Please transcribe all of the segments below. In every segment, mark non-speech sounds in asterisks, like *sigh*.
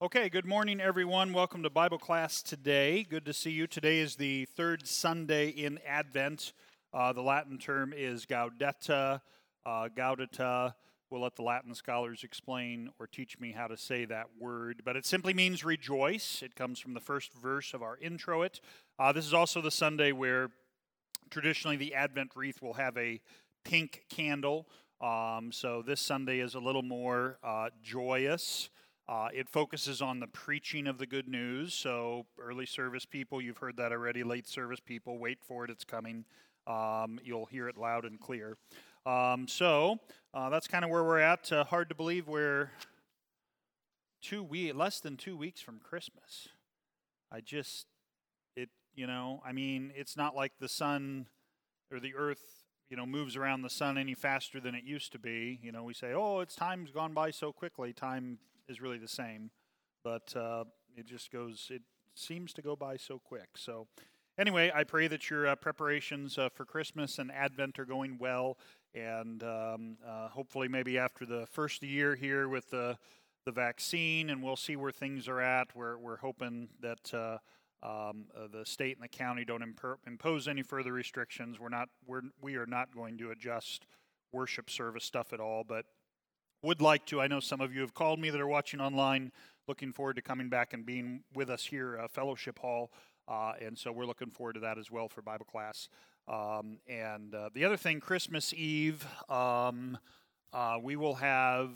Okay, good morning, everyone. Welcome to Bible class today. Good to see you. Today is the third Sunday in Advent. Uh, the Latin term is Gaudete, uh, Gaudete. We'll let the Latin scholars explain or teach me how to say that word, but it simply means rejoice. It comes from the first verse of our introit. Uh, this is also the Sunday where traditionally the Advent wreath will have a pink candle. Um, so this Sunday is a little more uh, joyous. Uh, it focuses on the preaching of the good news. So, early service people, you've heard that already. Late service people, wait for it, it's coming. Um, you'll hear it loud and clear. Um, so, uh, that's kind of where we're at. Uh, hard to believe we're two weeks, less than two weeks from Christmas. I just, it, you know, I mean, it's not like the sun or the earth you know moves around the sun any faster than it used to be you know we say oh it's time's gone by so quickly time is really the same, but uh, it just goes, it seems to go by so quick. So, anyway, I pray that your uh, preparations uh, for Christmas and Advent are going well, and um, uh, hopefully, maybe after the first year here with the the vaccine, and we'll see where things are at. We're we're hoping that. Uh, um, uh, the state and the county don't impose any further restrictions. We're not we're we are not going to adjust worship service stuff at all, but would like to. I know some of you have called me that are watching online, looking forward to coming back and being with us here, uh, Fellowship Hall. Uh, and so we're looking forward to that as well for Bible class. Um, and uh, the other thing, Christmas Eve, um, uh, we will have,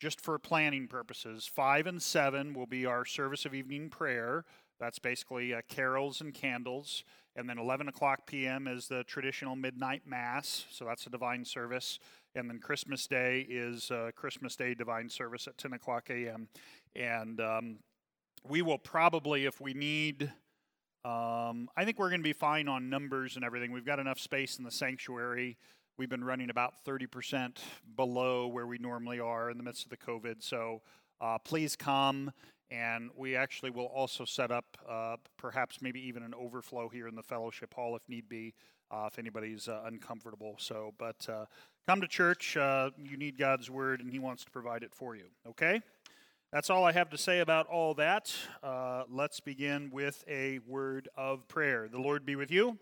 just for planning purposes, 5 and 7 will be our service of evening prayer. That's basically uh, carols and candles. And then 11 o'clock p.m. is the traditional midnight mass. So that's a divine service and then Christmas Day is uh, Christmas Day Divine Service at 10 o'clock a.m. And um, we will probably, if we need, um, I think we're going to be fine on numbers and everything. We've got enough space in the sanctuary. We've been running about 30% below where we normally are in the midst of the COVID. So uh, please come. And we actually will also set up uh, perhaps maybe even an overflow here in the fellowship hall if need be, uh, if anybody's uh, uncomfortable. So, but uh, Come to church. Uh, you need God's word, and He wants to provide it for you. Okay? That's all I have to say about all that. Uh, let's begin with a word of prayer. The Lord be with you.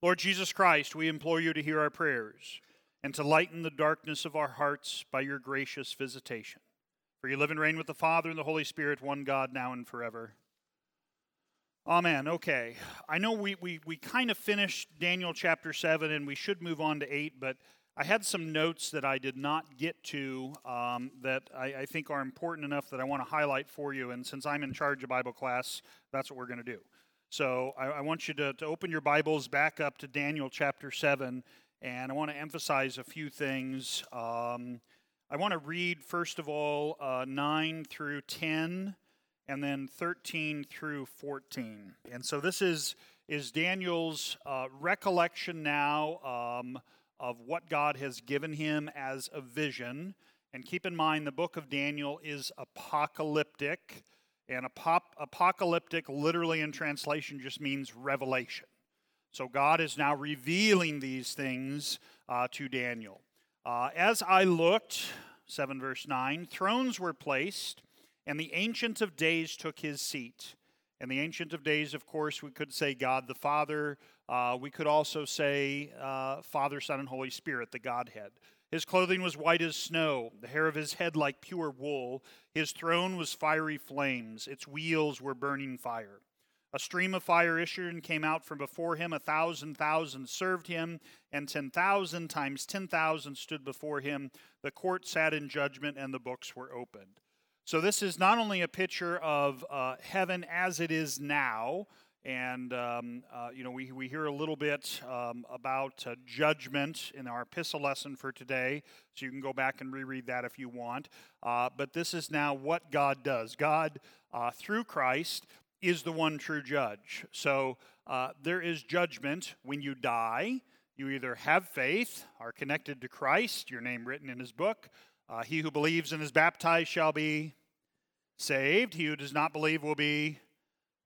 Lord Jesus Christ, we implore you to hear our prayers and to lighten the darkness of our hearts by your gracious visitation. For you live and reign with the Father and the Holy Spirit, one God, now and forever. Amen. Okay. I know we, we, we kind of finished Daniel chapter 7 and we should move on to 8, but I had some notes that I did not get to um, that I, I, think are important enough that I want to highlight for you. And since I'm in charge of Bible class, that's what we're going to do. So I, I want you to, to open your Bibles back up to Daniel chapter 7, and I want to emphasize a few things. Um, I want to read, first of all, uh, 9 through 10 and then 13 through 14. And so this is, is Daniel's uh, recollection now um, of what God has given him as a vision. And keep in mind, the book of Daniel is apocalyptic. And apop- apocalyptic, literally in translation, just means revelation. So God is now revealing these things uh, to Daniel. Uh, as I looked, 7 verse 9, thrones were placed and the Ancient of Days took his seat. And the Ancient of Days, of course, we could say God the Father. Uh, we could also say uh, Father, Son, and Holy Spirit, the Godhead. His clothing was white as snow, the hair of his head like pure wool. His throne was fiery flames, its wheels were burning fire. A stream of fire issued and came out from before him. A thousand thousand served him, and ten thousand times ten thousand stood before him. The court sat in judgment, and the books were opened. So, this is not only a picture of uh, heaven as it is now, and um, uh, you know we, we hear a little bit um, about uh, judgment in our epistle lesson for today, so you can go back and reread that if you want. Uh, but this is now what God does. God, uh, through Christ, is the one true judge. So uh, there is judgment when you die. You either have faith, are connected to Christ, your name written in His book. He who believes and is baptized shall be saved. He who does not believe will be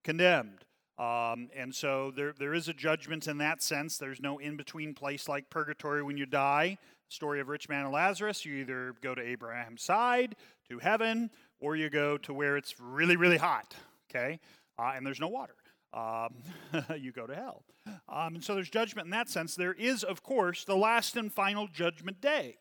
condemned. Um, and so there, there is a judgment in that sense. There's no in between place like purgatory when you die. Story of rich man and Lazarus. You either go to Abraham's side, to heaven, or you go to where it's really, really hot, okay, uh, and there's no water. Um, *laughs* you go to hell. Um, and so there's judgment in that sense. There is, of course, the last and final judgment day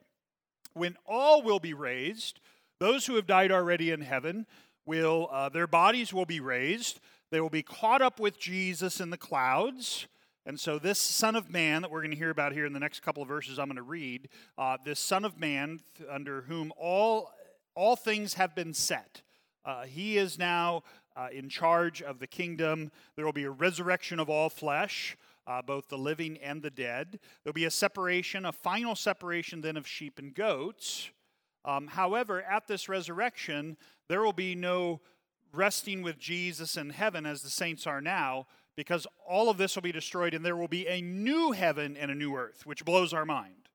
when all will be raised. Those who have died already in heaven will, uh, their bodies will be raised. They will be caught up with Jesus in the clouds. And so, this Son of Man that we're going to hear about here in the next couple of verses I'm going to read, uh, this Son of Man under whom all, all things have been set, uh, he is now uh, in charge of the kingdom. There will be a resurrection of all flesh, uh, both the living and the dead. There'll be a separation, a final separation then of sheep and goats. Um, however, at this resurrection, there will be no resting with Jesus in heaven as the saints are now, because all of this will be destroyed and there will be a new heaven and a new earth, which blows our mind.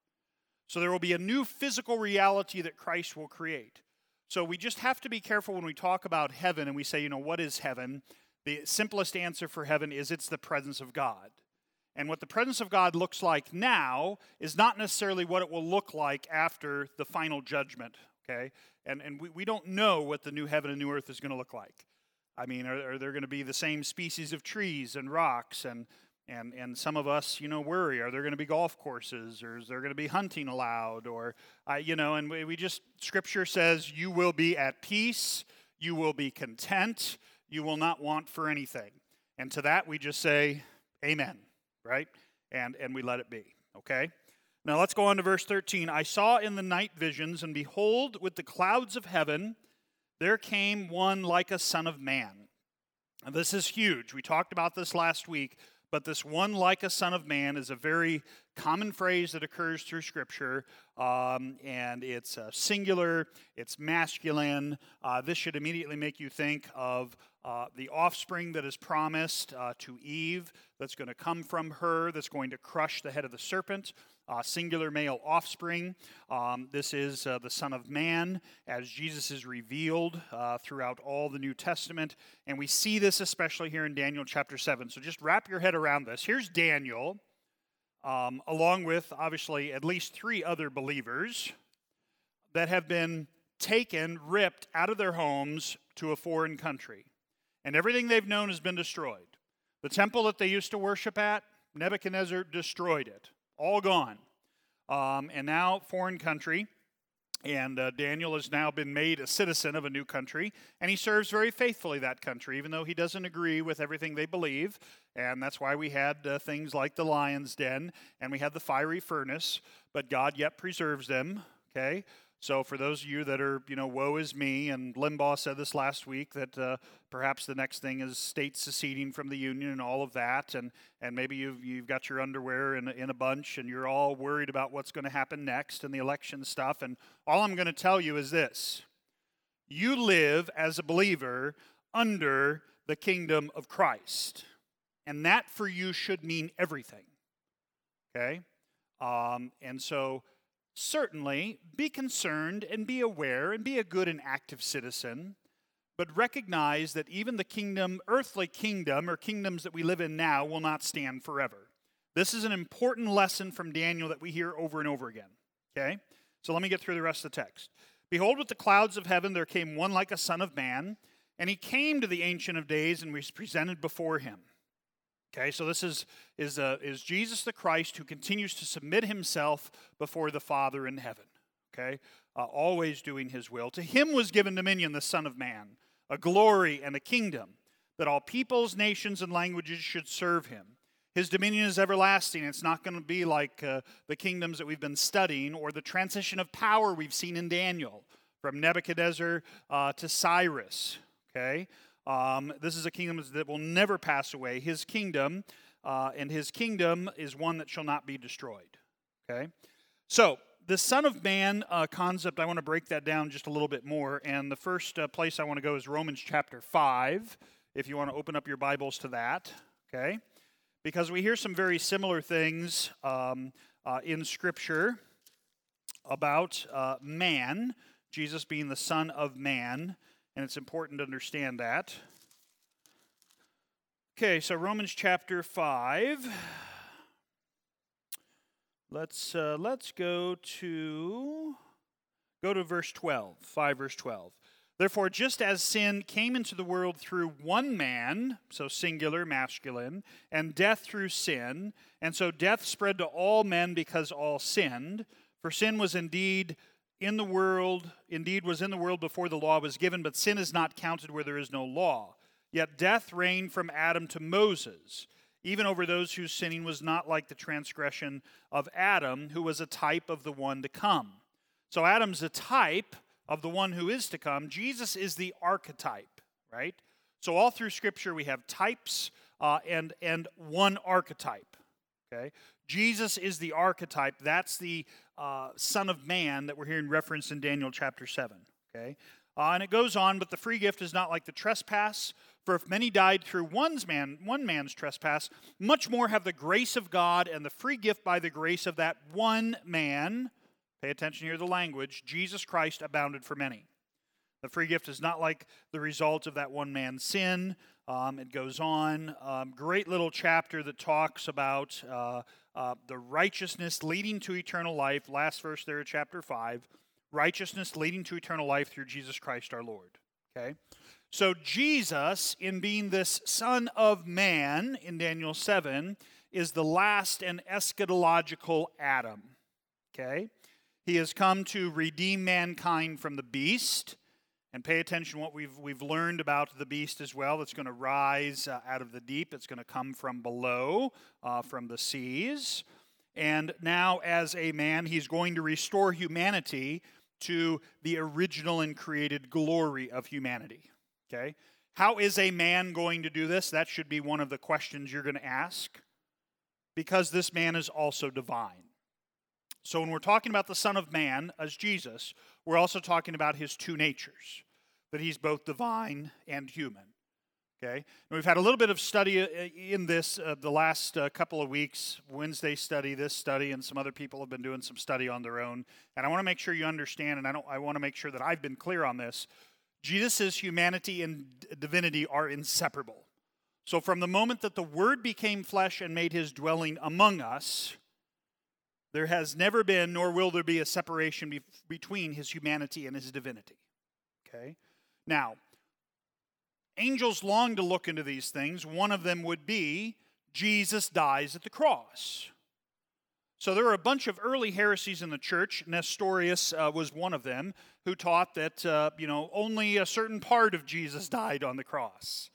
So there will be a new physical reality that Christ will create. So we just have to be careful when we talk about heaven and we say, you know, what is heaven? The simplest answer for heaven is it's the presence of God. And what the presence of God looks like now is not necessarily what it will look like after the final judgment, okay? And, and we, we don't know what the new heaven and new earth is going to look like. I mean, are, are there going to be the same species of trees and rocks? And, and, and some of us, you know, worry are there going to be golf courses or is there going to be hunting allowed? Or, uh, you know, and we, we just, scripture says, you will be at peace, you will be content, you will not want for anything. And to that we just say, Amen right? And, and we let it be, okay? Now let's go on to verse 13. I saw in the night visions, and behold, with the clouds of heaven, there came one like a son of man. This is huge. We talked about this last week, but this one like a son of man is a very common phrase that occurs through Scripture, um, and it's uh, singular, it's masculine. Uh, this should immediately make you think of uh, the offspring that is promised uh, to Eve, that's going to come from her, that's going to crush the head of the serpent. Uh, singular male offspring. Um, this is uh, the Son of Man, as Jesus is revealed uh, throughout all the New Testament. And we see this especially here in Daniel chapter 7. So just wrap your head around this. Here's Daniel, um, along with obviously at least three other believers that have been taken, ripped out of their homes to a foreign country and everything they've known has been destroyed. The temple that they used to worship at, Nebuchadnezzar destroyed it, all gone. Um, and now, foreign country, and uh, Daniel has now been made a citizen of a new country, and he serves very faithfully that country, even though he doesn't agree with everything they believe. And that's why we had uh, things like the lion's den, and we had the fiery furnace, but God yet preserves them, okay? So, for those of you that are, you know, woe is me, and Limbaugh said this last week that uh, perhaps the next thing is states seceding from the union and all of that, and, and maybe you've, you've got your underwear in, in a bunch and you're all worried about what's going to happen next and the election stuff. And all I'm going to tell you is this you live as a believer under the kingdom of Christ. And that for you should mean everything. Okay? Um, and so Certainly, be concerned and be aware and be a good and active citizen, but recognize that even the kingdom, earthly kingdom, or kingdoms that we live in now, will not stand forever. This is an important lesson from Daniel that we hear over and over again. Okay? So let me get through the rest of the text. Behold, with the clouds of heaven there came one like a son of man, and he came to the Ancient of Days and was presented before him. Okay, so this is, is, uh, is Jesus the Christ who continues to submit himself before the Father in heaven. Okay, uh, always doing his will. To him was given dominion, the Son of Man, a glory and a kingdom, that all peoples, nations, and languages should serve him. His dominion is everlasting. It's not going to be like uh, the kingdoms that we've been studying or the transition of power we've seen in Daniel from Nebuchadnezzar uh, to Cyrus. Okay? Um, this is a kingdom that will never pass away. His kingdom, uh, and his kingdom is one that shall not be destroyed. Okay? So, the Son of Man uh, concept, I want to break that down just a little bit more. And the first uh, place I want to go is Romans chapter 5, if you want to open up your Bibles to that. Okay? Because we hear some very similar things um, uh, in Scripture about uh, man, Jesus being the Son of Man and it's important to understand that. Okay, so Romans chapter 5. Let's uh, let's go to go to verse 12. 5 verse 12. Therefore, just as sin came into the world through one man, so singular, masculine, and death through sin, and so death spread to all men because all sinned, for sin was indeed in the world, indeed was in the world before the law was given, but sin is not counted where there is no law. Yet death reigned from Adam to Moses, even over those whose sinning was not like the transgression of Adam, who was a type of the one to come. So Adam's a type of the one who is to come. Jesus is the archetype, right? So all through Scripture we have types uh, and and one archetype. Okay, Jesus is the archetype. That's the uh, Son of Man that we're hearing referenced in Daniel chapter seven. Okay, uh, and it goes on, but the free gift is not like the trespass. For if many died through one's man, one man's trespass, much more have the grace of God and the free gift by the grace of that one man Pay attention here to the language. Jesus Christ abounded for many. The free gift is not like the result of that one man's sin. Um, it goes on. Um, great little chapter that talks about uh, uh, the righteousness leading to eternal life. Last verse there, chapter 5. Righteousness leading to eternal life through Jesus Christ our Lord. Okay? So, Jesus, in being this Son of Man in Daniel 7, is the last and eschatological Adam. Okay? He has come to redeem mankind from the beast. And pay attention what we've, we've learned about the beast as well. It's going to rise uh, out of the deep, it's going to come from below, uh, from the seas. And now, as a man, he's going to restore humanity to the original and created glory of humanity. Okay? How is a man going to do this? That should be one of the questions you're going to ask. Because this man is also divine. So when we're talking about the Son of Man as Jesus, we're also talking about his two natures, that he's both divine and human. Okay? And we've had a little bit of study uh, in this uh, the last uh, couple of weeks. Wednesday study, this study, and some other people have been doing some study on their own. And I want to make sure you understand, and I don't. I want to make sure that I've been clear on this. Jesus' humanity and divinity are inseparable. So from the moment that the Word became flesh and made His dwelling among us, there has never been, nor will there be, a separation be- between his humanity and his divinity. Okay? Now, angels long to look into these things. One of them would be Jesus dies at the cross. So there were a bunch of early heresies in the church. Nestorius uh, was one of them, who taught that uh, you know only a certain part of Jesus died on the cross.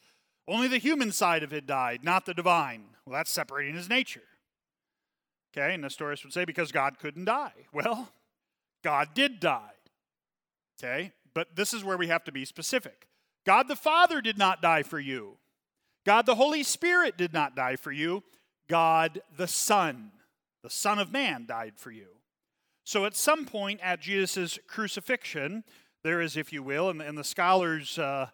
Only the human side of it died, not the divine. Well, that's separating his nature. Okay, Nestorius would say because God couldn't die. Well, God did die. Okay, but this is where we have to be specific. God the Father did not die for you. God the Holy Spirit did not die for you. God the Son, the Son of Man, died for you. So at some point at Jesus' crucifixion, there is, if you will, and, and the scholars, uh,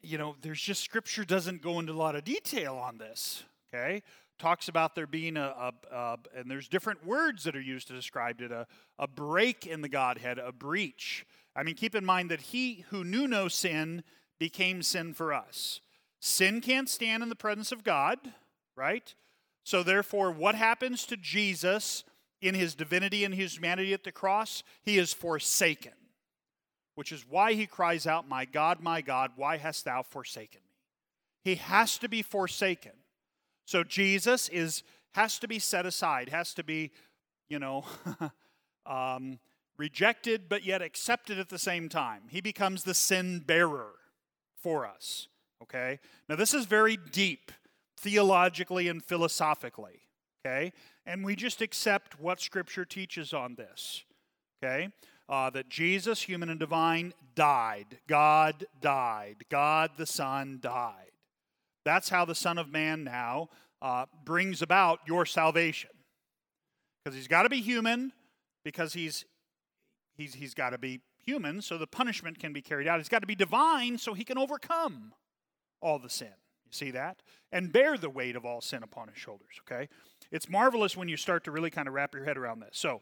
you know, there's just scripture doesn't go into a lot of detail on this. Okay, talks about there being a, a, a, and there's different words that are used to describe it a, a break in the Godhead, a breach. I mean, keep in mind that he who knew no sin became sin for us. Sin can't stand in the presence of God, right? So, therefore, what happens to Jesus in his divinity and his humanity at the cross? He is forsaken, which is why he cries out, My God, my God, why hast thou forsaken me? He has to be forsaken. So Jesus is has to be set aside, has to be, you know, *laughs* um, rejected but yet accepted at the same time. He becomes the sin bearer for us. Okay? Now, this is very deep theologically and philosophically. Okay? And we just accept what Scripture teaches on this. Okay? Uh, that Jesus, human and divine, died. God died. God the Son died. That's how the Son of Man now uh, brings about your salvation. Because he's got to be human, because he's, he's, he's got to be human, so the punishment can be carried out. He's got to be divine, so he can overcome all the sin. You see that? And bear the weight of all sin upon his shoulders, okay? It's marvelous when you start to really kind of wrap your head around this. So,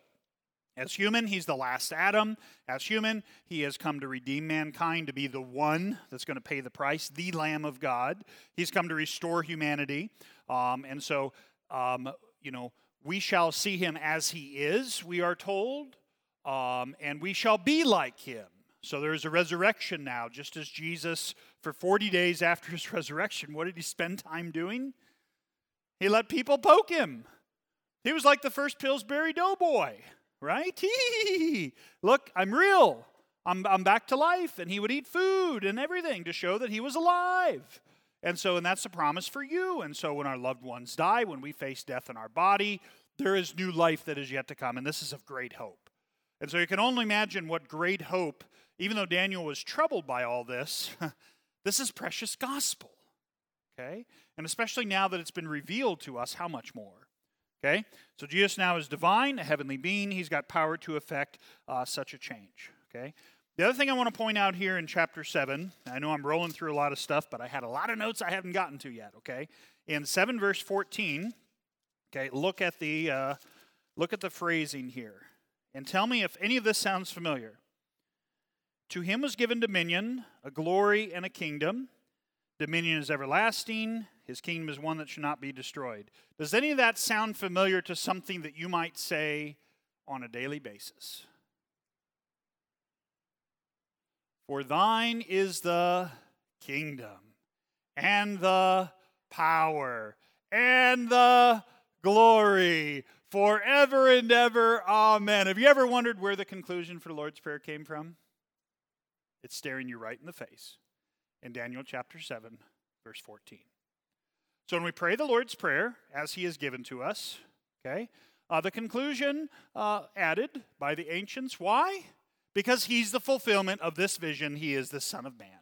as human, he's the last Adam. As human, he has come to redeem mankind, to be the one that's going to pay the price, the Lamb of God. He's come to restore humanity. Um, and so, um, you know, we shall see him as he is, we are told, um, and we shall be like him. So there is a resurrection now, just as Jesus, for 40 days after *laughs* his resurrection, what did he spend time doing? He let people poke him. He was like the first Pillsbury Doughboy, right? *laughs* Look, I'm real. I'm, I'm back to life. And he would eat food and everything to show that he was alive. And so, and that's a promise for you. And so, when our loved ones die, when we face death in our body, there is new life that is yet to come. And this is of great hope. And so, you can only imagine what great hope, even though Daniel was troubled by all this, *laughs* this is precious gospel. Okay? And especially now that it's been revealed to us, how much more? Okay? So Jesus now is divine, a heavenly being. He's got power to effect uh, such a change. Okay? The other thing I want to point out here in chapter 7, I know I'm rolling through a lot of stuff, but I had a lot of notes I haven't gotten to yet, okay? In 7 verse 14, okay, look at the uh, look at the phrasing here. And tell me if any of this sounds familiar. To him was given dominion, a glory, and a kingdom. Dominion is everlasting, his kingdom is one that should not be destroyed. Does any of that sound familiar to something that you might say on a daily basis? For thine is the kingdom and the power and the glory forever and ever. Amen. Have you ever wondered where the conclusion for the Lord's Prayer came from? It's staring you right in the face in Daniel chapter 7, verse 14. So when we pray the Lord's Prayer, as He is given to us, okay, uh, the conclusion uh, added by the ancients. Why? Because He's the fulfillment of this vision. He is the Son of Man.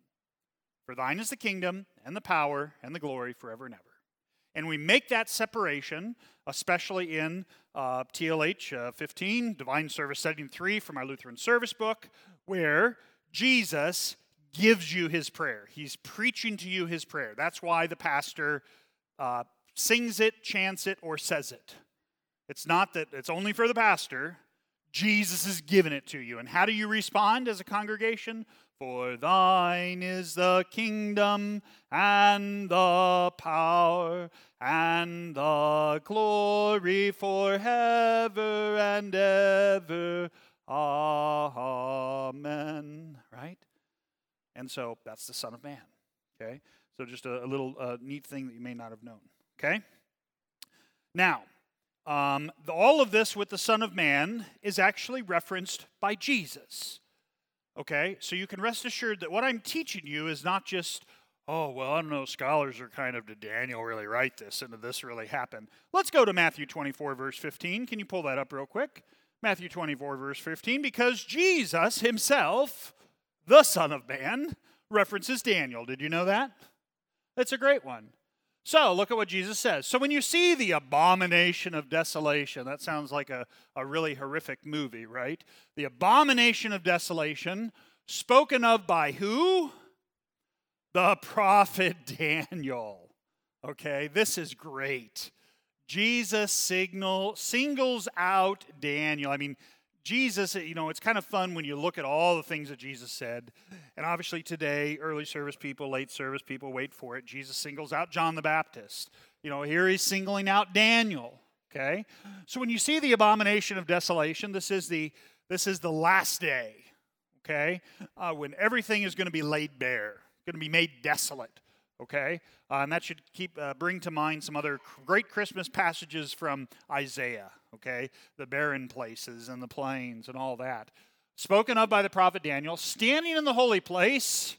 For thine is the kingdom and the power and the glory forever and ever. And we make that separation, especially in uh, TLH uh, 15, Divine Service Setting 3 from our Lutheran Service book, where Jesus gives you his prayer. He's preaching to you his prayer. That's why the pastor uh, sings it, chants it, or says it. It's not that it's only for the pastor. Jesus is giving it to you. And how do you respond as a congregation? For thine is the kingdom and the power and the glory forever and ever. Amen. Right? And so that's the Son of Man. Okay? So, just a, a little uh, neat thing that you may not have known. Okay? Now, um, the, all of this with the Son of Man is actually referenced by Jesus. Okay? So, you can rest assured that what I'm teaching you is not just, oh, well, I don't know, scholars are kind of, did Daniel really write this and did this really happen? Let's go to Matthew 24, verse 15. Can you pull that up real quick? Matthew 24, verse 15. Because Jesus himself, the Son of Man, references Daniel. Did you know that? It's a great one. So, look at what Jesus says. So, when you see the abomination of desolation, that sounds like a, a really horrific movie, right? The abomination of desolation, spoken of by who? The prophet *laughs* Daniel. Okay, this is great. Jesus signal singles out Daniel. I mean, Jesus, you know, it's kind of fun when you look at all the things that Jesus said. And obviously, today, early service people, late service people, wait for it. Jesus singles out John the Baptist. You know, here he's singling out Daniel. Okay? So when you see the abomination of desolation, this is the this is the last day. Okay? Uh, when everything is going to be laid bare, going to be made desolate. Okay? Uh, and that should keep uh, bring to mind some other great Christmas passages from Isaiah okay? The barren places and the plains and all that. Spoken of by the prophet Daniel, standing in the holy place,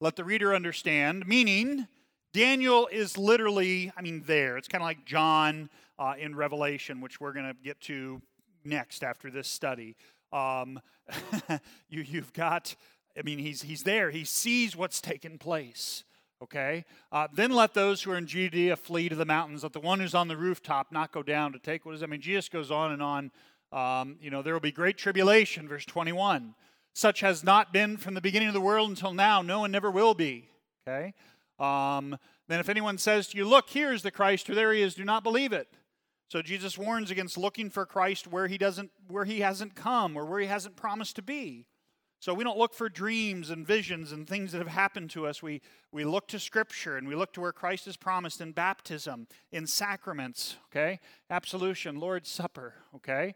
let the reader understand, meaning Daniel is literally, I mean, there. It's kind of like John uh, in Revelation, which we're going to get to next after this study. Um, *laughs* you, you've got, I mean, he's, he's there. He sees what's taken place. Okay? Uh, then let those who are in Judea flee to the mountains. Let the one who's on the rooftop not go down to take what is. I mean, Jesus goes on and on. Um, you know, there will be great tribulation, verse 21. Such has not been from the beginning of the world until now. No one never will be. Okay? Um, then if anyone says to you, Look, here's the Christ, or there he is, do not believe it. So Jesus warns against looking for Christ where he doesn't where he hasn't come or where he hasn't promised to be. So we don't look for dreams and visions and things that have happened to us. We, we look to Scripture and we look to where Christ is promised in baptism, in sacraments, okay? Absolution, Lord's Supper, okay?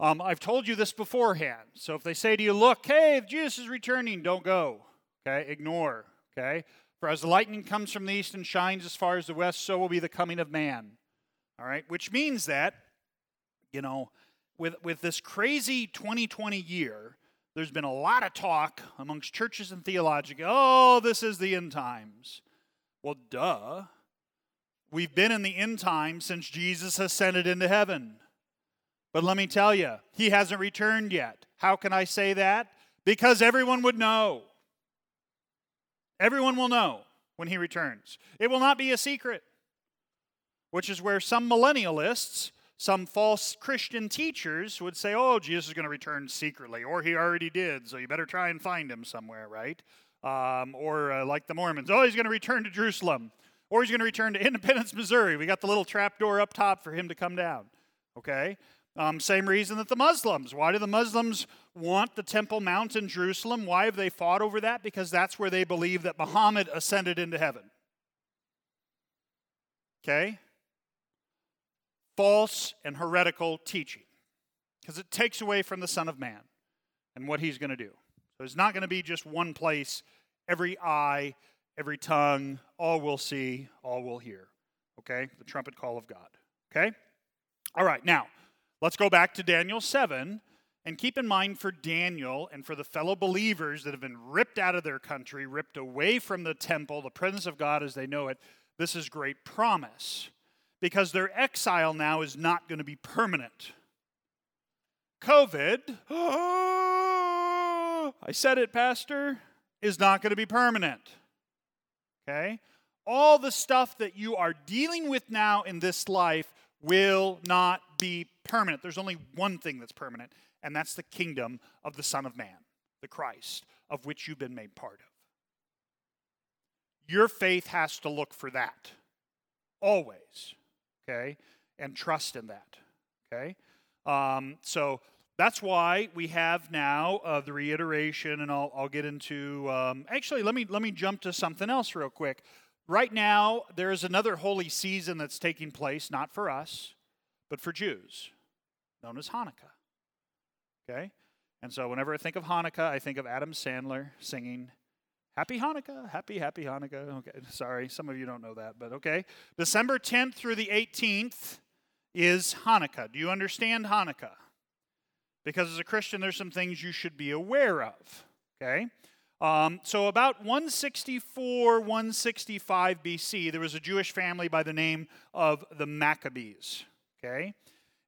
Um, I've told you this beforehand. So if they say to you, look, hey, if Jesus is returning, don't go. Okay, ignore. Okay? For as the lightning comes from the east and shines as far as the west, so will be the coming of man. All right, which means that, you know, with, with this crazy 2020 year, there's been a lot of talk amongst churches and theologians. Oh, this is the end times. Well, duh. We've been in the end times since Jesus ascended into heaven. But let me tell you, he hasn't returned yet. How can I say that? Because everyone would know. Everyone will know when he returns. It will not be a secret, which is where some millennialists, some false Christian teachers would say, oh, Jesus is going to return secretly, or he already did, so you better try and find him somewhere, right? Um, or uh, like the Mormons, oh, he's going to return to Jerusalem, or he's going to return to *laughs* Independence, Missouri. We got the little trap door up top for him to come down, okay? Um, same reason that the Muslims. Why do the Muslims want the Temple Mount in Jerusalem? Why have they fought over that? Because that's where they believe that Muhammad ascended into heaven. Okay? False and heretical teaching. Because it takes away from the Son of Man and what he's going to do. So it's not going to be just one place, every eye, every tongue, all will see, all will hear. Okay? The trumpet call of God. Okay? All right, now. Let's go back to Daniel 7 and keep in mind for Daniel and for the fellow believers that have been ripped out of their country, ripped away from the temple, the presence of God as they know it, this is great promise because their exile now is not going to be permanent. COVID, *gasps* I said it, Pastor, is not going to be permanent. Okay? All the stuff that you are dealing with now in this life will not be permanent. There's only one thing that's permanent, and that's the kingdom of the Son of Man, the Christ, of which you've been made part of. Your faith has to look for that, always, okay? And trust in that, okay? Um, so that's why we have now uh, the reiteration, and I'll, I'll get into. Um, actually, let me let me jump to something else real quick. Right now, there is another holy season that's taking place, not for us, but for Jews, known as Hanukkah. Okay? And so whenever I think of Hanukkah, I think of Adam Sandler singing Happy Hanukkah, happy, happy Hanukkah. Okay, sorry, some of you don't know that, but okay. December 10th through the 18th is Hanukkah. Do you understand Hanukkah? Because as a Christian, there's some things you should be aware of. Okay? Um, so, about 164, 165 BC, there was a Jewish family by the name of the Maccabees. Okay?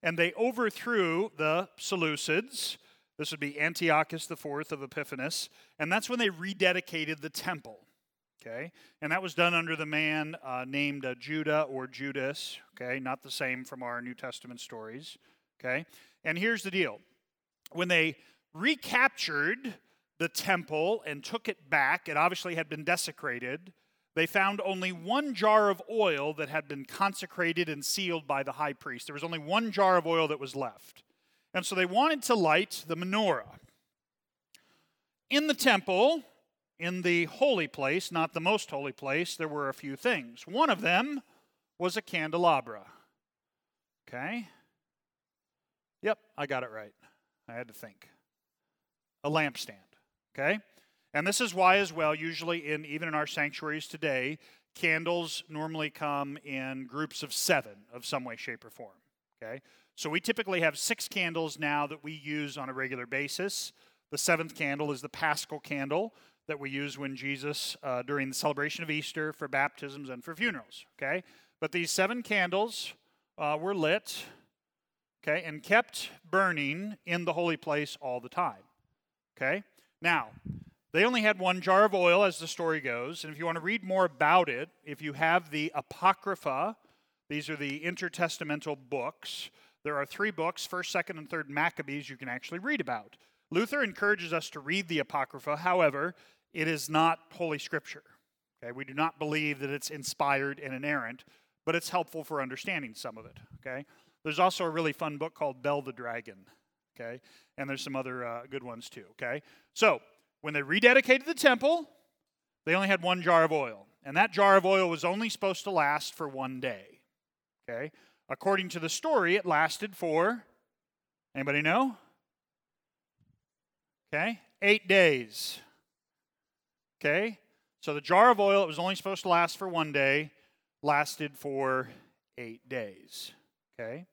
And they overthrew the Seleucids. This would be Antiochus IV of Epiphanes. And that's when they rededicated the temple. Okay? And that was done under the man uh, named uh, Judah or Judas. Okay? Not the same from our New Testament stories. Okay? And here's the deal when they recaptured the temple and took it back. It obviously had been desecrated. They found only one jar of oil that had been consecrated and sealed by the high priest. There was only one jar of oil that was left. And so they wanted to light the menorah. In the temple, in the holy place, not the most holy place, there were a few things. One of them was a candelabra. Okay? Yep, I got it right. I had to think. A lampstand. Okay? And this is why, as well, usually in even in our sanctuaries today, candles normally come in groups of seven of some way, shape, or form. Okay? So we typically have six candles now that we use on a regular basis. The seventh candle is the paschal candle that we use when Jesus, uh, during the celebration of Easter, for baptisms and for funerals. Okay? But these seven candles uh, were lit, okay, and kept burning in the holy place all the time. Okay? Now, they only had one jar of oil, as the story goes. And if you want to read more about it, if you have the Apocrypha, these are the intertestamental books. There are three books, 1st, 2nd, and 3rd Maccabees, you can actually read about. Luther encourages us to read the Apocrypha. However, it is not Holy Scripture. Okay, we do not believe that it's inspired and inerrant, but it's helpful for understanding some of it. Okay, there's also a really fun book called Bel the Dragon okay? And there's some other uh, good ones too, okay? So, when they rededicated the temple, they only had one jar of oil. And that jar of oil was only supposed to last for one day, okay? According to the story, it lasted for Anybody know? Okay, eight days. Okay, so the jar of oil, it was only supposed to last for one day, lasted for eight days. Okay,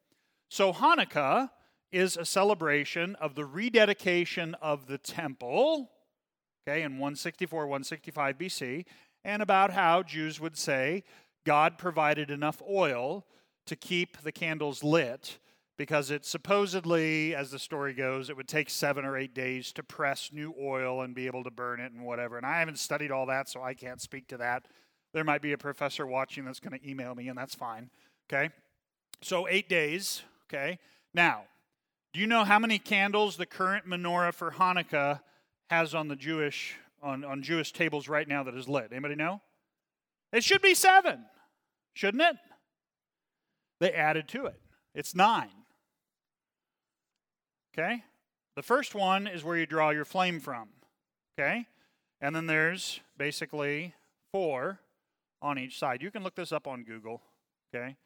so Hanukkah is a celebration of the rededication of the temple, okay, in 164, 165 BC, and about how Jews would say God provided enough oil to keep the candles lit because it supposedly, as the story goes, it would take seven or eight days to press new oil and be able to burn it and whatever. And I haven't studied all that, so I can't speak to that. There might be a professor watching that's going to email me, and that's fine. Okay? So, eight days. Okay? Now, do you know how many candles the current menorah for Hanukkah has on the Jewish on, on Jewish tables right now that is lit? Anybody know? It should be seven, shouldn't it? They added to it. It's nine. Okay? The first one is where you draw your flame from. Okay? And then there's basically four on each side. You can look this up on Google. Okay?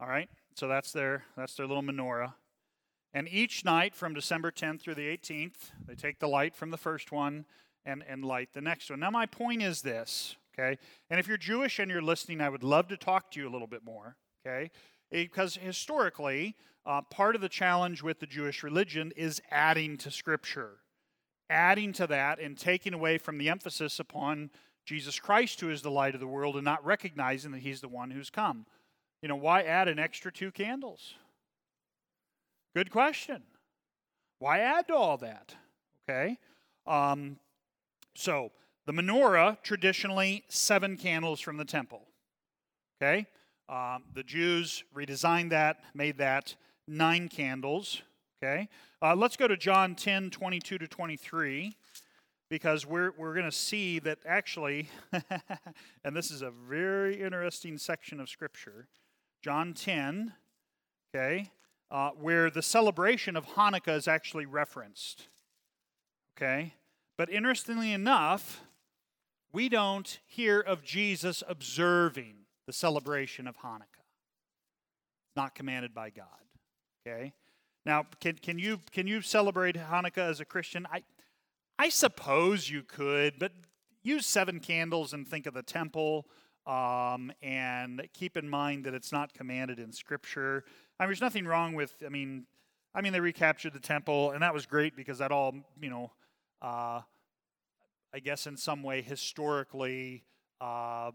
All right? So that's their that's their little menorah. And each night from December 10th through the 18th, they take the light from the first one and, and light the next one. Now, my point is this, okay? And if you're Jewish and you're listening, I would love to talk to you a little bit more, okay? Because historically, uh, part of the challenge with the Jewish religion is adding to Scripture, adding to that and taking away from the emphasis upon Jesus Christ, who is the light of the world, and not recognizing that He's the one who's come. You know, why add an extra two candles? Good question. Why add to all that? Okay. Um, so, the menorah, traditionally seven candles from the temple. Okay. Um, the Jews redesigned that, made that nine candles. Okay? Uh, let's go to John 10 22 to 23 because we're, we're going to see that actually, *laughs* and this is a very interesting section of Scripture, John 10, okay, uh, where the celebration of Hanukkah is actually referenced. Okay? But interestingly enough, we don't hear of Jesus observing the celebration of Hanukkah. It's not commanded by God. Okay? Now, can, can, you, can you celebrate Hanukkah as a Christian? I, I suppose you could, but use seven candles and think of the temple. Um, and keep in mind that it's not commanded in Scripture. I mean, there's nothing wrong with. I mean, I mean, they recaptured the temple, and that was great because that all, you know, uh, I guess in some way historically uh,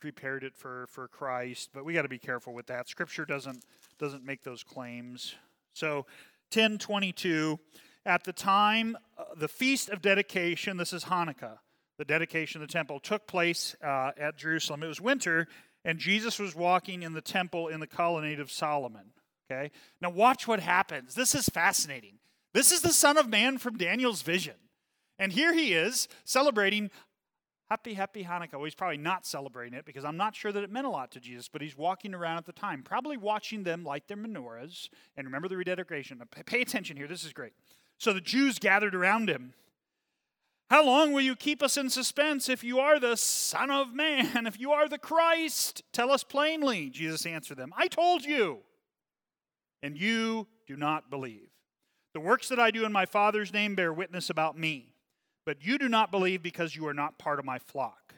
prepared it for for Christ. But we got to be careful with that. Scripture doesn't doesn't make those claims. So, 1022, at the time, uh, the feast of dedication, this is Hanukkah, the dedication of the temple, took place uh, at Jerusalem. It was winter, and Jesus was walking in the temple in the colonnade of Solomon. Okay? Now, watch what happens. This is fascinating. This is the Son of Man from Daniel's vision. And here he is celebrating Happy, happy Hanukkah. Well, he's probably not celebrating it because I'm not sure that it meant a lot to Jesus, but he's walking around at the time, probably watching them light their menorahs. And remember the rededication. Pay attention here. This is great. So the Jews gathered around him. How long will you keep us in suspense if you are the Son of Man? *laughs* If you are the Christ, tell us plainly. Jesus answered them, I told you, and you do not believe. The works that I do in my Father's name bear witness about me. But you do not believe because you are not part of my flock.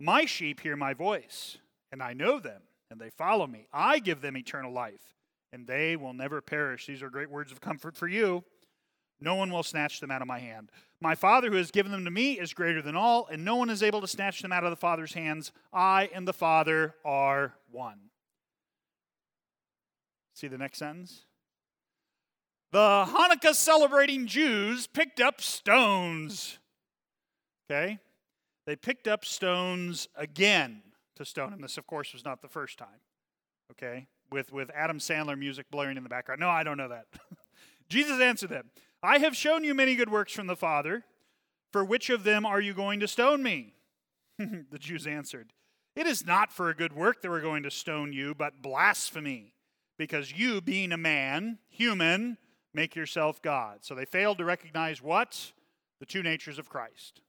My sheep hear my voice, and I know them, and they follow me. I give them eternal life, and they will never perish. These are great words of comfort for you. No one will snatch them out of my hand. My Father who has given them to me is greater than all, and no one is able to snatch them out of the Father's hands. I and the Father are one. See the next sentence? The Hanukkah celebrating Jews picked up stones. Okay? They picked up stones again to stone him. This, of course, was not the first time. Okay? With, with Adam Sandler music blaring in the background. No, I don't know that. *laughs* Jesus answered them I have shown you many good works from the Father. For which of them are you going to stone me? *laughs* the Jews answered, It is not for a good work that we're going to stone you, but blasphemy, because you, being a man, human, make yourself God. So they failed to recognize what? The two natures of Christ.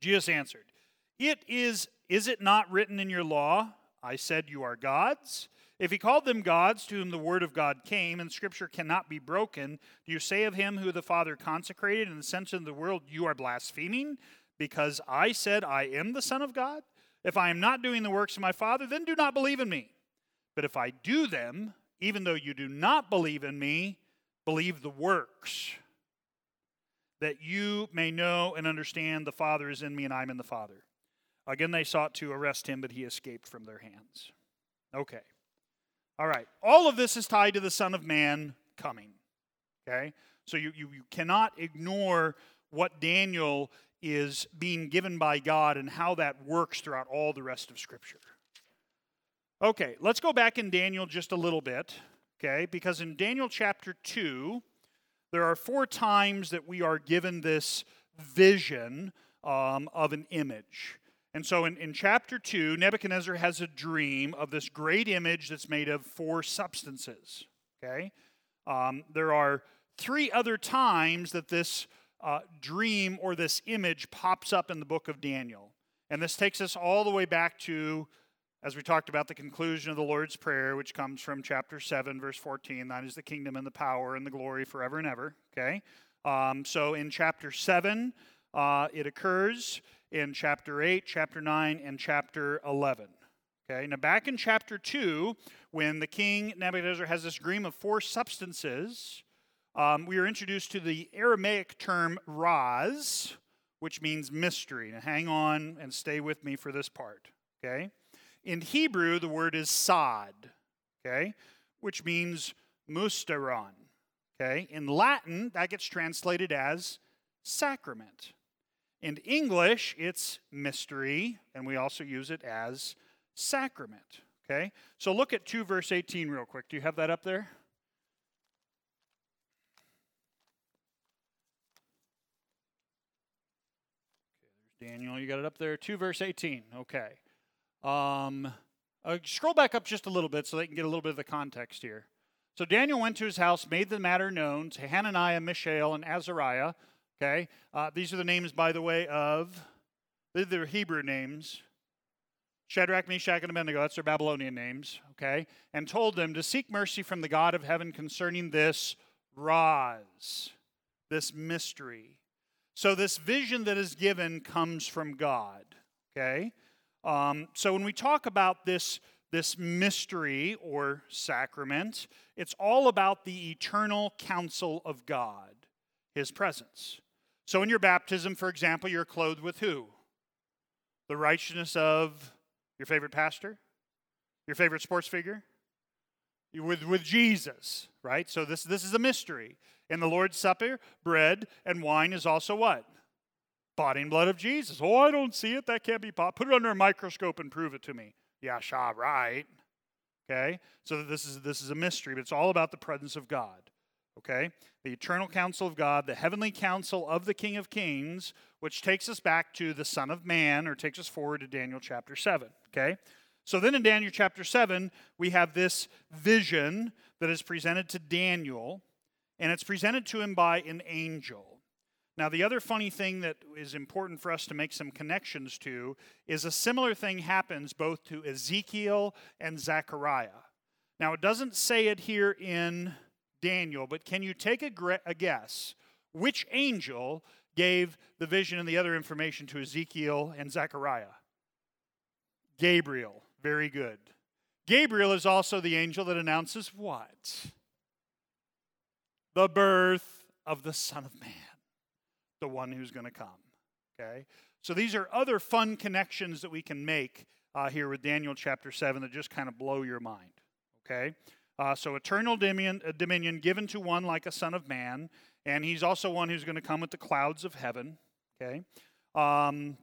Jesus answered, It is, is it not written in your law? I said, You are gods. If he called them gods to whom the word of God came, and scripture cannot be broken, do you say of him who the Father consecrated and sent into the world, You are blaspheming? Because I said, I am the Son of God? If I am not doing the works of my Father, then do not believe in me. But if I do them, even though you do not believe in me, believe the works, that you may know and understand the Father is in me and I'm in the Father. Again, they sought to arrest him, but he escaped from their hands. Okay. All right. All of this is tied to the Son of Man coming. Okay? So you, you, you cannot ignore what Daniel is being given by God and how that works throughout all the rest of Scripture. Okay, let's go back in Daniel just a little bit, okay? Because in Daniel chapter 2, there are four times that we are given this vision um, of an image. And so in, in chapter 2, Nebuchadnezzar has a dream of this great image that's made of four substances. Okay? Um, there are three other times that this uh, dream or this image pops up in the book of Daniel. And this takes us all the way back to, as we talked about, the conclusion of the Lord's Prayer, which comes from chapter 7, verse 14. That is the kingdom and the power and the glory forever and ever. Okay? Um, so in chapter 7, uh, it occurs in chapter 8, chapter 9, and chapter 11. Okay, now back in chapter 2, when the king Nebuchadnezzar has this dream of four substances, um, we are introduced to the Aramaic term raz, which means mystery. Now hang on and stay with me for this part. Okay? In Hebrew, the word is sad, okay, which means musterion. Okay? In Latin, that gets translated as sacrament. In English, it's mystery, and we also use it as sacrament. Okay? So look at 2 verse 18 real quick. Do you have that up there? Okay, there's Daniel. You got it up there. 2 verse 18. Okay. Um, uh, scroll back up just a little bit so they can get a little bit of the context here. So Daniel went to his house, made the matter known to Hananiah, Mishael, and Azariah Okay? Uh, these are the names, by the way, of, they're Hebrew names. Shadrach, Meshach, and Abednego, that's their Babylonian names, okay? And told them to seek mercy from the God of heaven concerning this Raz, this mystery. So, this vision that is given comes from God, okay? Um, so, when we talk about this, this mystery or sacrament, it's all about the eternal counsel of God, His presence. So in your baptism, for example, you're clothed with who? The righteousness of your favorite pastor? Your favorite sports figure? With, with Jesus, right? So this, this is a mystery. In the Lord's Supper, bread and wine is also what? Body and blood of Jesus. Oh, I don't see it. That can't be pot. Put it under a microscope and prove it to me. Yeah, sure, right. Okay? So this is this is a mystery, but it's all about the presence of God okay? The eternal counsel of God, the heavenly counsel of the King of Kings, which takes us back to the Son of Man, or takes us forward to Daniel chapter 7, okay? So then in Daniel chapter 7, we have this vision that is presented to Daniel, and it's presented to him by an angel. Now, the other funny thing that is important for us to make some connections to is a similar thing happens both to Ezekiel and Zechariah. Now, it doesn't say it here in Daniel, but can you take a, a guess which angel gave the vision and the other information to Ezekiel and Zechariah? Gabriel. Very good. Gabriel is also the angel that announces what? The birth of the Son of Man, the one who's going to come. Okay? So these are other fun connections that we can make uh, here with Daniel chapter 7 that just kind of blow your mind. Okay? Uh, so, eternal dominion, uh, dominion given to one like a son of man, and he's also one who's going to come with the clouds of heaven. Okay? Um,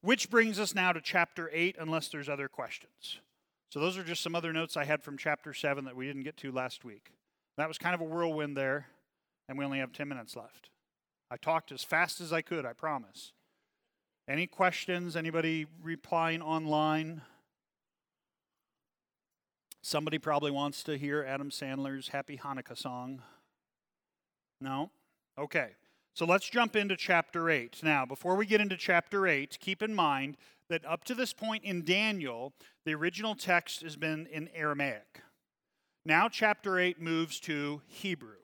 which brings us now to chapter 8, unless there's other questions. So, those are just some other notes I had from chapter 7 that we didn't get to last week. That was kind of a whirlwind there, and we only have 10 minutes left. I talked as fast as I could, I promise. Any questions? Anybody replying online? Somebody probably wants to hear Adam Sandler's Happy Hanukkah song. No? Okay. So let's jump into chapter 8. Now, before we get into chapter 8, keep in mind that up to this point in Daniel, the original text has been in Aramaic. Now, chapter 8 moves to Hebrew.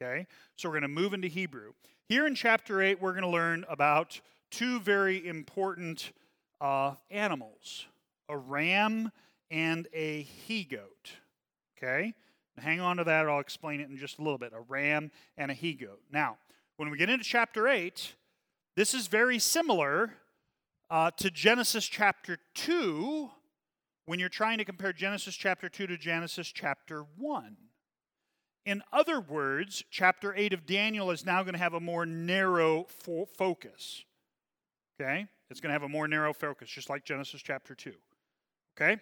Okay? So we're going to move into Hebrew. Here in chapter 8, we're going to learn about two very important uh, animals a ram and a he goat. Okay? Hang on to that, I'll explain it in just a little bit. A ram and a he goat. Now, when we get into chapter 8, this is very similar uh, to Genesis chapter 2 when you're trying to compare Genesis chapter 2 to Genesis chapter 1. In other words, chapter 8 of Daniel is now going to have a more narrow fo- focus. Okay? It's going to have a more narrow focus, just like Genesis chapter 2. Okay?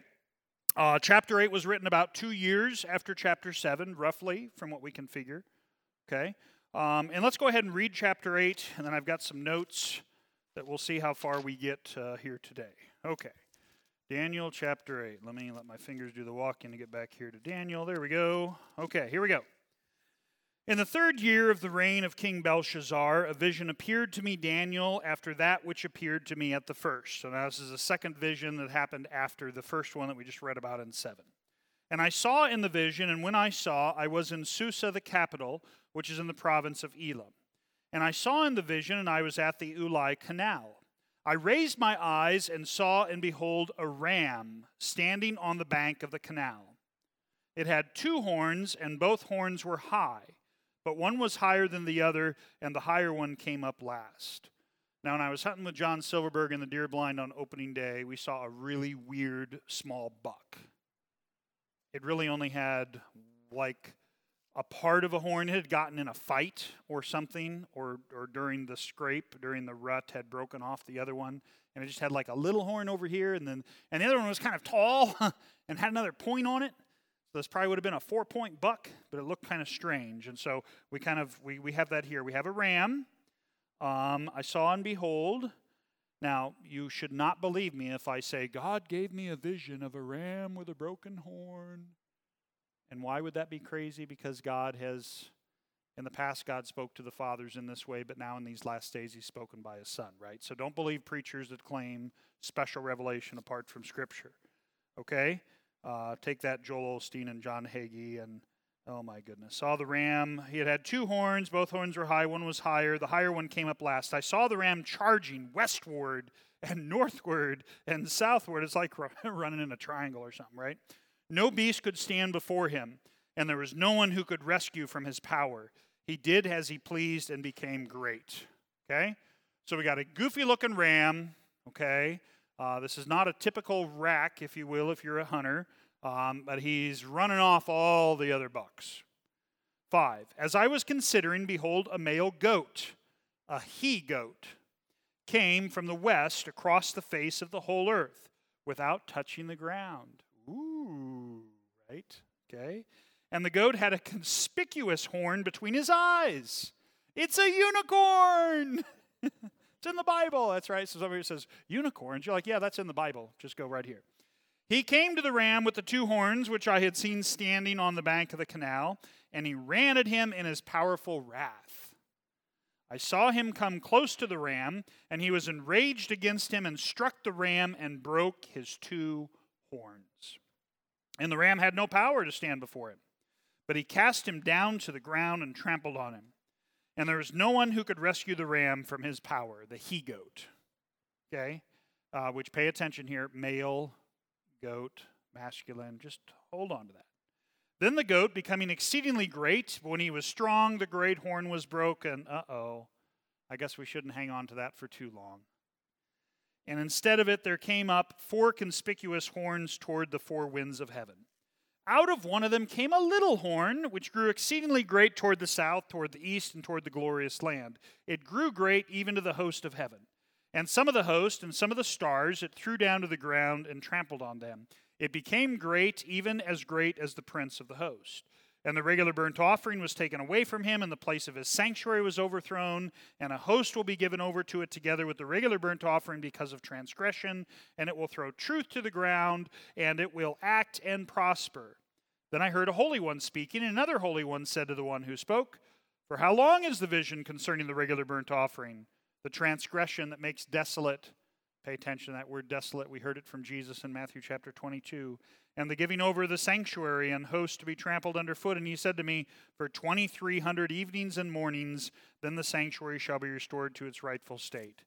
Uh, chapter 8 was written about two years after chapter 7, roughly, from what we can figure. Okay? Um, and let's go ahead and read chapter 8, and then I've got some notes that we'll see how far we get uh, here today. Okay. Daniel chapter 8. Let me let my fingers do the walking to get back here to Daniel. There we go. Okay, here we go. In the third year of the reign of King Belshazzar, a vision appeared to me, Daniel, after that which appeared to me at the first. So now this is a second vision that happened after the first one that we just read about in 7. And I saw in the vision, and when I saw, I was in Susa, the capital, which is in the province of Elam. And I saw in the vision, and I was at the Ulai Canal. I raised my eyes and saw, and behold, a ram standing on the bank of the canal. It had two horns, and both horns were high, but one was higher than the other, and the higher one came up last. Now, when I was hunting with John Silverberg in the deer blind on opening day, we saw a really weird small buck. It really only had like a part of a horn It had gotten in a fight or something, or, or during the scrape, during the rut, had broken off the other one. And it just had like a little horn over here, and then and the other one was kind of tall *laughs* and had another point on it. This probably would have been a four point buck, but it looked kind of strange. And so we kind of we, we have that here. We have a ram. Um, I saw and behold. Now, you should not believe me if I say, God gave me a vision of a ram with a broken horn. And why would that be crazy? Because God has, in the past, God spoke to the fathers in this way, but now in these last days, He's spoken by His Son, right? So don't believe preachers that claim special revelation apart from Scripture. Okay? Uh, take that Joel Osteen and John Hagee and Oh my goodness. Saw the ram. He had had two horns. Both horns were high. One was higher. The higher one came up last. I saw the ram charging westward and *laughs* northward and southward. It's like *laughs* running in a triangle or something, right? No beast could stand before him, and there was no one who could rescue from his power. He did as he pleased and became great. Okay? So we got a goofy looking ram. Okay? Uh, this is not a typical rack, if you will, if you're a hunter, um, but he's running off all the other bucks. Five. As I was considering, behold, a male goat, a he goat, came from the west across the face of the whole earth without touching the ground. Ooh, right? Okay. And the goat had a conspicuous horn between his eyes. It's a unicorn. *laughs* it's in the Bible. That's right. So somebody says, unicorns. You're like, yeah, that's in the Bible. Just go right here. He came to the ram with the two horns, which I had seen standing on the bank of the canal, and he ran at him in his powerful wrath. I saw him come close to the ram, and he was enraged against him and struck the ram and broke his two horns. And the ram had no power to stand before him, but he cast him down to the ground and trampled on him. And there was no one who could rescue the ram from his power, the he goat. Okay? Uh, which pay attention here male, goat, masculine. Just hold on to that. Then the goat, becoming exceedingly great, when he was strong, the great horn was broken. Uh oh. I guess we shouldn't hang on to that for too long. And instead of it, there came up four conspicuous horns toward the four winds of heaven. Out of one of them came a little horn, which grew exceedingly great toward the south, toward the east, and toward the glorious land. It grew great even to the host of heaven. And some of the host and some of the stars it threw down to the ground and trampled on them. It became great, even as great as the prince of the host. And the regular burnt offering was taken away from him, and the place of his sanctuary was overthrown, and a host will be given over to it together with the regular burnt offering because of transgression, and it will throw truth to the ground, and it will act and prosper. Then I heard a holy one speaking, and another holy one said to the one who spoke, For how long is the vision concerning the regular burnt offering, the transgression that makes desolate? Pay attention to that word desolate. We heard it from Jesus in Matthew chapter 22. And the giving over of the sanctuary and host to be trampled underfoot. And he said to me, For 2,300 evenings and mornings, then the sanctuary shall be restored to its rightful state.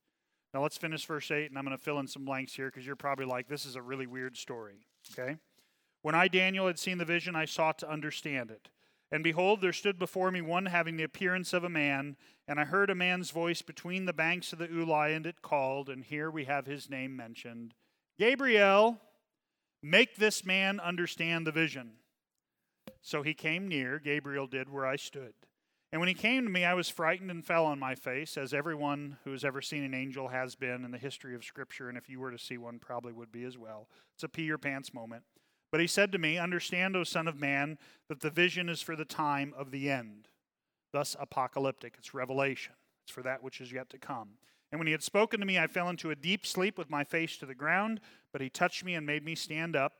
Now let's finish verse 8, and I'm going to fill in some blanks here because you're probably like, this is a really weird story. Okay? When I, Daniel, had seen the vision, I sought to understand it. And behold, there stood before me one having the appearance of a man, and I heard a man's voice between the banks of the Ulai, and it called, and here we have his name mentioned Gabriel, make this man understand the vision. So he came near, Gabriel did, where I stood. And when he came to me, I was frightened and fell on my face, as everyone who has ever seen an angel has been in the history of Scripture, and if you were to see one, probably would be as well. It's a pee your pants moment. But he said to me, Understand, O Son of Man, that the vision is for the time of the end. Thus, apocalyptic. It's revelation. It's for that which is yet to come. And when he had spoken to me, I fell into a deep sleep with my face to the ground, but he touched me and made me stand up.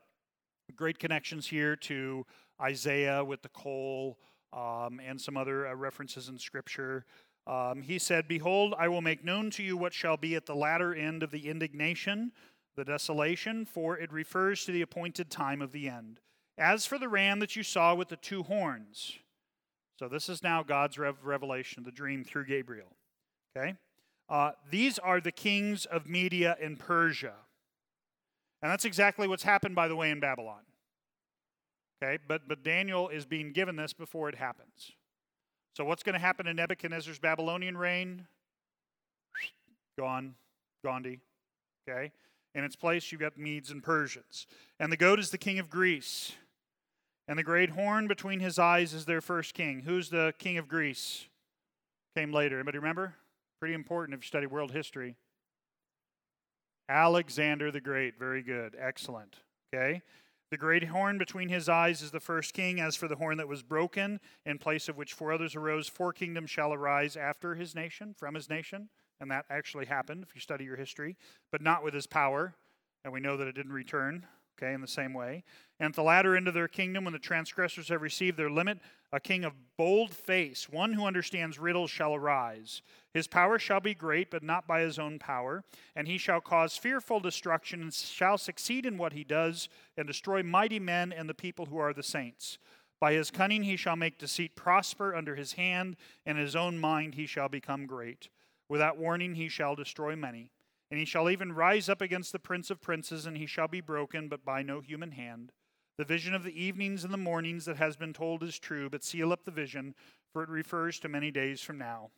Great connections here to Isaiah with the coal um, and some other uh, references in Scripture. Um, he said, Behold, I will make known to you what shall be at the latter end of the indignation the desolation, for it refers to the appointed time of the end. As for the ram that you saw with the two horns, so this is now God's revelation, the dream through Gabriel. Okay? Uh, these are the kings of Media and Persia. And that's exactly what's happened, by the way, in Babylon. Okay? But, but Daniel is being given this before it happens. So, what's going to happen in Nebuchadnezzar's Babylonian reign? Gone. Gandhi. Okay? In its place, you've got Medes and Persians. And the goat is the king of Greece. And the great horn between his eyes is their first king. Who's the king of Greece? Came later. Anybody remember? Pretty important if you study world history. Alexander the Great. Very good. Excellent. Okay. The great horn between his eyes is the first king. As for the horn that was broken, in place of which four others arose, four kingdoms shall arise after his nation, from his nation and that actually happened if you study your history, but not with his power, and we know that it didn't return, okay, in the same way. And at the latter end of their kingdom, when the transgressors have received their limit, a king of bold face, one who understands riddles, shall arise. His power shall be great, but not by his own power, and he shall cause fearful destruction, and shall succeed in what he does, and destroy mighty men and the people who are the saints. By his cunning he shall make deceit prosper under his hand, and in his own mind he shall become great. Without warning, he shall destroy many. And he shall even rise up against the prince of princes, and he shall be broken, but by no human hand. The vision of the evenings and the mornings that has been told is true, but seal up the vision, for it refers to many days from now.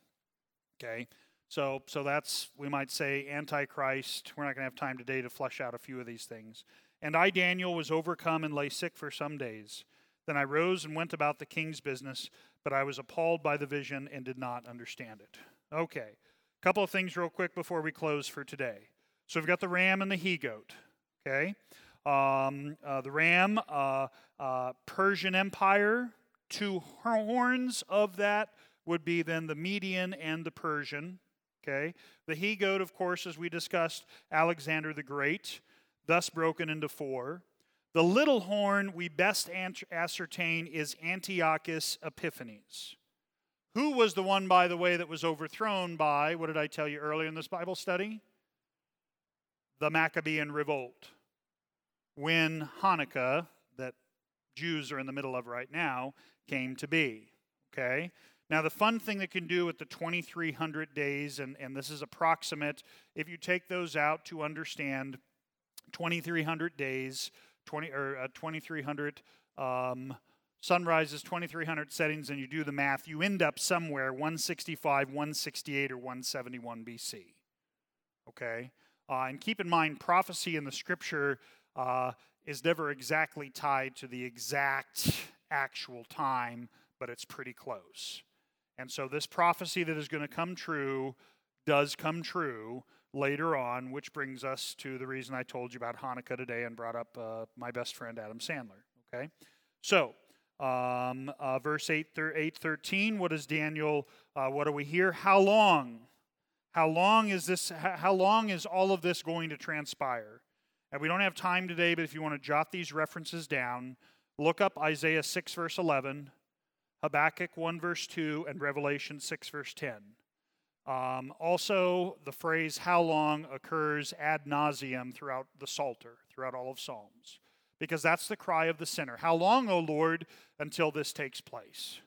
Okay, so so that's we might say antichrist. We're not going to have time today to flesh out a few of these things. And I, Daniel, was overcome and lay sick for some days. Then I rose and went about the king's business, but I was appalled by the vision and did not understand it. Okay. A couple of things, real quick, before we close for today. So we've got the ram and the he goat. Okay. Um, uh, the ram, uh, uh, Persian Empire, two horns of that would be then the Median and the Persian. Okay. The he goat, of course, as we discussed, Alexander the Great, thus broken into four. The little horn we best ascertain is Antiochus Epiphanes. Who was the one, by the way, that was overthrown by, what did I tell you earlier in this Bible study? The Maccabean revolt. When Hanukkah, that Jews are in the middle of right now, came to be. Okay? Now, the fun thing that can do with the 2300 days, and, and this is approximate, if you take those out to understand 2300 days, 20, or uh, 2300 um, Sunrise is 2300 settings, and you do the math, you end up somewhere 165, 168, or 171 BC. Okay? Uh, and keep in mind, prophecy in the scripture uh, is never exactly tied to the exact actual time, but it's pretty close. And so, this prophecy that is going to come true does come true later on, which brings us to the reason I told you about Hanukkah today and brought up uh, my best friend Adam Sandler. Okay? So, um, uh, verse 8, 8 13, what is Daniel, uh, what do we hear? How long? How long is this, how long is all of this going to transpire? And we don't have time today, but if you want to jot these references down, look up Isaiah 6, verse 11. Habakkuk 1, verse 2, and Revelation 6, verse 10. Um, also, the phrase how long occurs ad nauseum throughout the Psalter, throughout all of Psalms, because that's the cry of the sinner. How long, O Lord, until this takes place?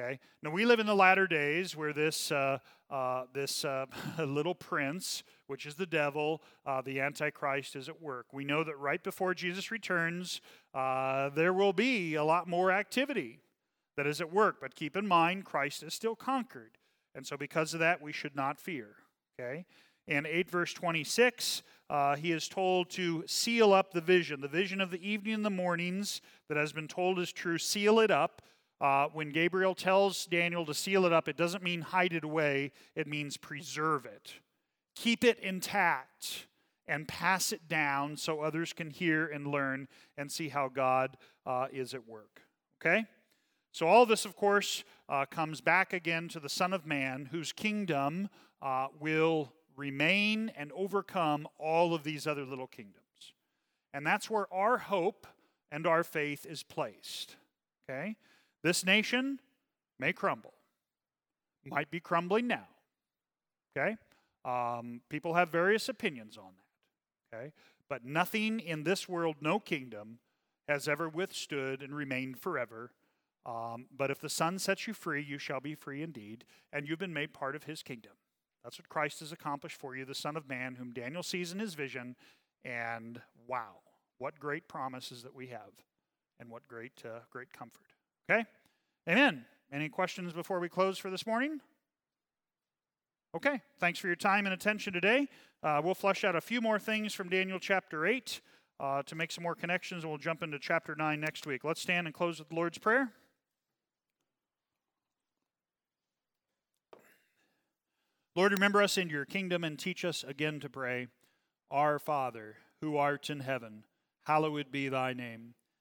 Okay. Now we live in the latter days where this uh, uh, this uh, *laughs* little prince, which is the devil, uh, the Antichrist, is at work. We know that right before Jesus returns, uh, there will be a lot more activity that is at work. But keep in mind, Christ is still conquered. And so, because of that, we should not fear. Okay? And 8 verse 26, uh, he is told to seal up the vision. The vision of the evening and the mornings that has been told is true, seal it up. Uh, when Gabriel tells Daniel to seal it up, it doesn't mean hide it away, it means preserve it. Keep it intact and pass it down so others can hear and learn and see how God uh, is at work. Okay? So, all this, of course, uh, comes back again to the Son of Man, whose kingdom uh, will remain and overcome all of these other little kingdoms. And that's where our hope and our faith is placed. Okay? This nation may crumble, might be crumbling now. Okay? Um, people have various opinions on that. Okay? But nothing in this world, no kingdom, has ever withstood and remained forever um, but if the Son sets you free, you shall be free indeed, and you've been made part of his kingdom. That's what Christ has accomplished for you, the Son of Man, whom Daniel sees in his vision. And wow, what great promises that we have, and what great, uh, great comfort. Okay? Amen. Any questions before we close for this morning? Okay, thanks for your time and attention today. Uh, we'll flesh out a few more things from Daniel chapter 8 uh, to make some more connections, and we'll jump into chapter 9 next week. Let's stand and close with the Lord's Prayer. Lord, remember us in your kingdom and teach us again to pray. Our Father, who art in heaven, hallowed be thy name.